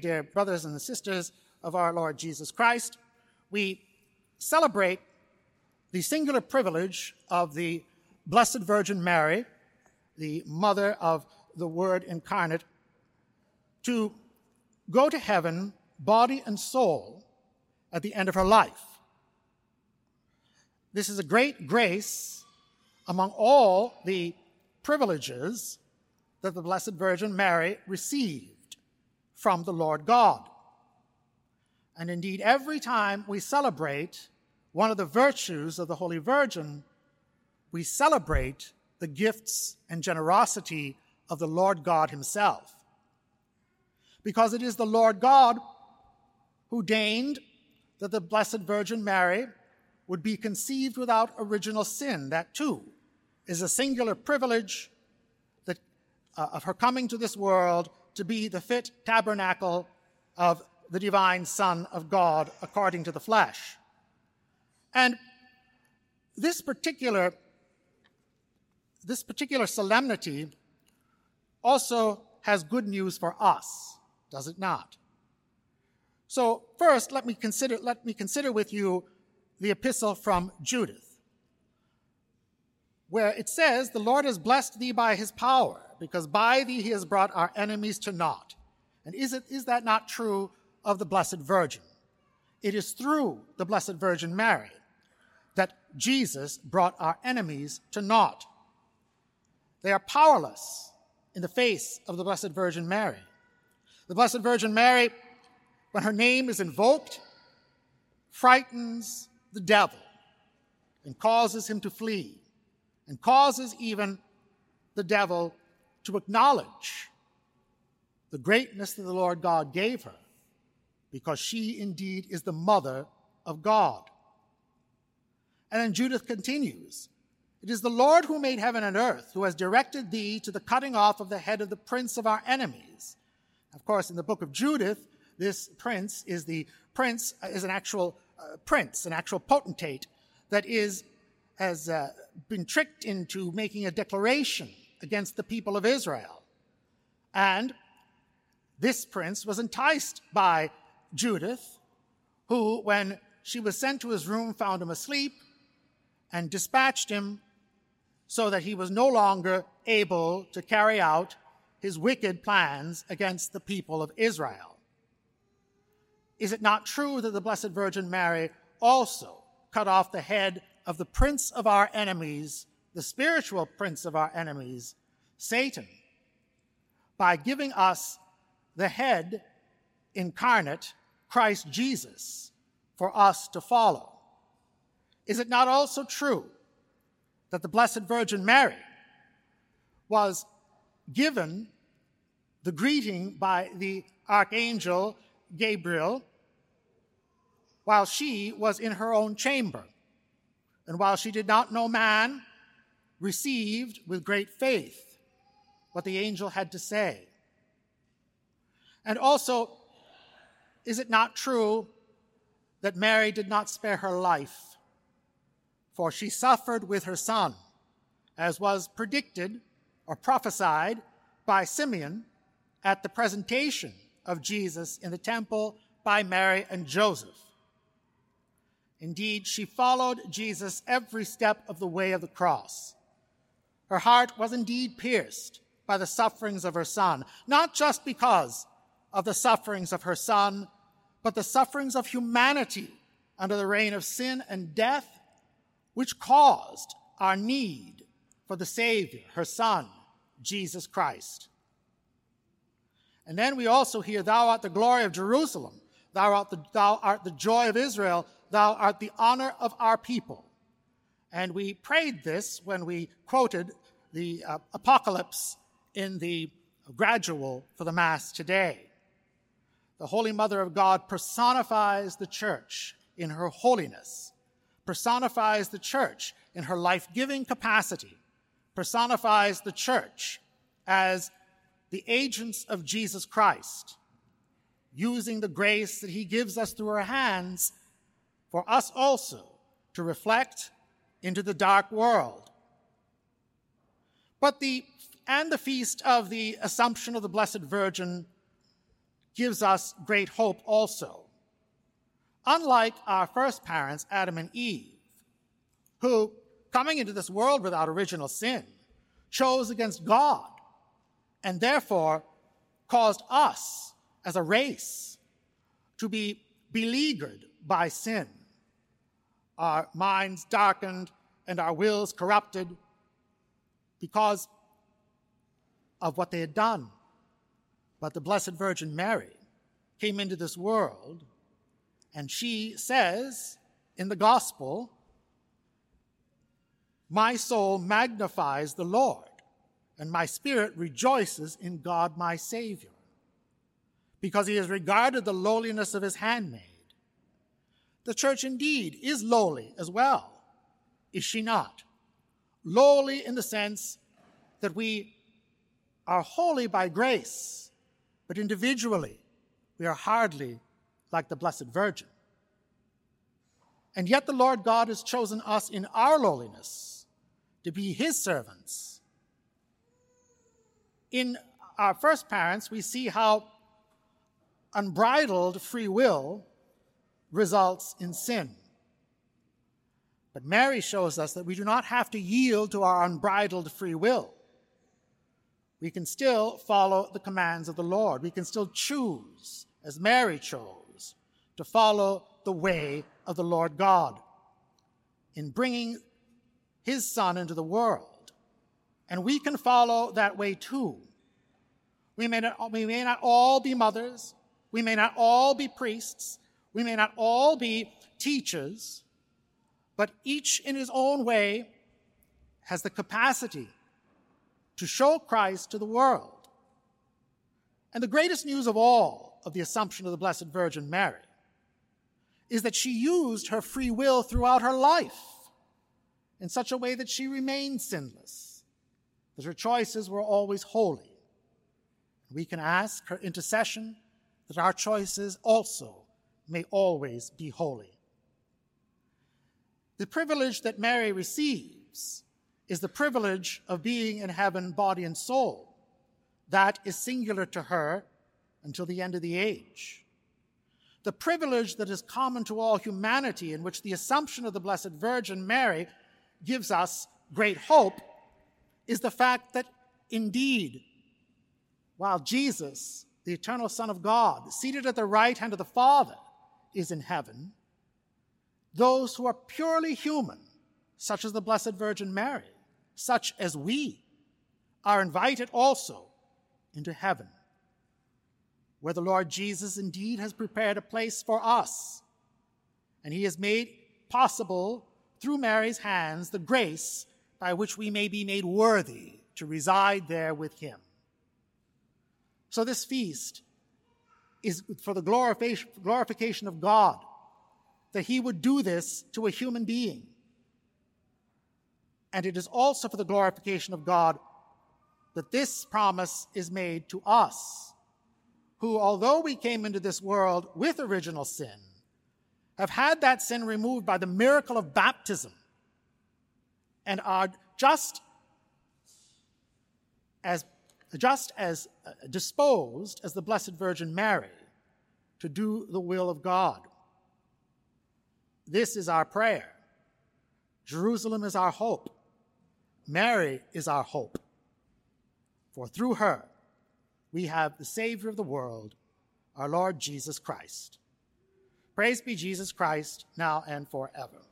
Dear brothers and sisters of our Lord Jesus Christ, we celebrate the singular privilege of the Blessed Virgin Mary, the mother of the Word incarnate, to go to heaven, body and soul, at the end of her life. This is a great grace among all the privileges that the Blessed Virgin Mary received from the Lord God. And indeed, every time we celebrate one of the virtues of the Holy Virgin, we celebrate the gifts and generosity of the Lord God Himself. Because it is the Lord God who deigned that the Blessed Virgin Mary would be conceived without original sin. That too is a singular privilege that, uh, of her coming to this world to be the fit tabernacle of the divine Son of God according to the flesh. And this particular, this particular solemnity also has good news for us, does it not? So first, let me consider, let me consider with you the epistle from Judith, where it says, The Lord has blessed thee by his power, because by thee he has brought our enemies to naught. And is, it, is that not true of the Blessed Virgin? It is through the Blessed Virgin Mary that Jesus brought our enemies to naught. They are powerless in the face of the Blessed Virgin Mary. The Blessed Virgin Mary, when her name is invoked, frightens the devil and causes him to flee, and causes even the devil to acknowledge the greatness that the Lord God gave her, because she indeed is the mother of God. And then Judith continues It is the Lord who made heaven and earth, who has directed thee to the cutting off of the head of the prince of our enemies. Of course, in the book of Judith, this prince is the prince, is an actual uh, prince, an actual potentate that is, has uh, been tricked into making a declaration against the people of Israel. And this prince was enticed by Judith, who, when she was sent to his room, found him asleep and dispatched him so that he was no longer able to carry out his wicked plans against the people of Israel. Is it not true that the Blessed Virgin Mary also cut off the head of the prince of our enemies, the spiritual prince of our enemies, Satan, by giving us the head incarnate, Christ Jesus, for us to follow? Is it not also true that the Blessed Virgin Mary was given the greeting by the archangel Gabriel while she was in her own chamber. And while she did not know man, received with great faith what the angel had to say. And also, is it not true that Mary did not spare her life? For she suffered with her son, as was predicted or prophesied by Simeon at the presentation of Jesus in the temple by Mary and Joseph. Indeed, she followed Jesus every step of the way of the cross. Her heart was indeed pierced by the sufferings of her son, not just because of the sufferings of her son, but the sufferings of humanity under the reign of sin and death, which caused our need for the Savior, her son, Jesus Christ. And then we also hear, Thou art the glory of Jerusalem, thou art the, thou art the joy of Israel, Thou art the honor of our people. And we prayed this when we quoted the uh, Apocalypse in the gradual for the Mass today. The Holy Mother of God personifies the church in her holiness, personifies the church in her life giving capacity, personifies the church as the agents of Jesus Christ, using the grace that he gives us through her hands for us also to reflect into the dark world. But the and the feast of the Assumption of the Blessed Virgin gives us great hope also. Unlike our first parents, Adam and Eve, who, coming into this world without original sin, chose against God and therefore caused us as a race to be beleaguered by sin, our minds darkened and our wills corrupted because of what they had done. But the Blessed Virgin Mary came into this world, and she says in the Gospel, My soul magnifies the Lord, and my spirit rejoices in God my Savior, because he has regarded the lowliness of his handmaid. The church indeed is lowly as well, is she not? Lowly in the sense that we are holy by grace, but individually we are hardly like the Blessed Virgin. And yet the Lord God has chosen us in our lowliness to be his servants. In our first parents, we see how unbridled free will results in sin. But Mary shows us that we do not have to yield to our unbridled free will we can still follow the commands of the Lord. We can still choose, as Mary chose, to follow the way of the Lord God in bringing his Son into the world. And we can follow that way too. We may not, we may not all be mothers. We may not all be priests. We may not all be teachers. But each in his own way has the capacity to show Christ to the world. And the greatest news of all of the Assumption of the Blessed Virgin Mary is that she used her free will throughout her life in such a way that she remained sinless, that her choices were always holy. We can ask her intercession that our choices also may always be holy. The privilege that Mary receives is the privilege of being in heaven, body and soul. That is singular to her until the end of the age. The privilege that is common to all humanity, in which the Assumption of the Blessed Virgin Mary gives us great hope, is the fact that indeed, while Jesus, the eternal Son of God, seated at the right hand of the Father, is in heaven, those who are purely human, such as the Blessed Virgin Mary, such as we, are invited also into heaven, where the Lord Jesus indeed has prepared a place for us. And he has made possible through Mary's hands the grace by which we may be made worthy to reside there with him. So this feast is for the glorification of God, that he would do this to a human being. And it is also for the glorification of God that this promise is made to us, who, although we came into this world with original sin, have had that sin removed by the miracle of baptism and are just as, just as uh, disposed as the Blessed Virgin Mary to do the will of God. This is our prayer. Jerusalem is our hope. Mary is our hope. For through her, we have the Savior of the world, our Lord Jesus Christ. Praise be Jesus Christ, now and forever.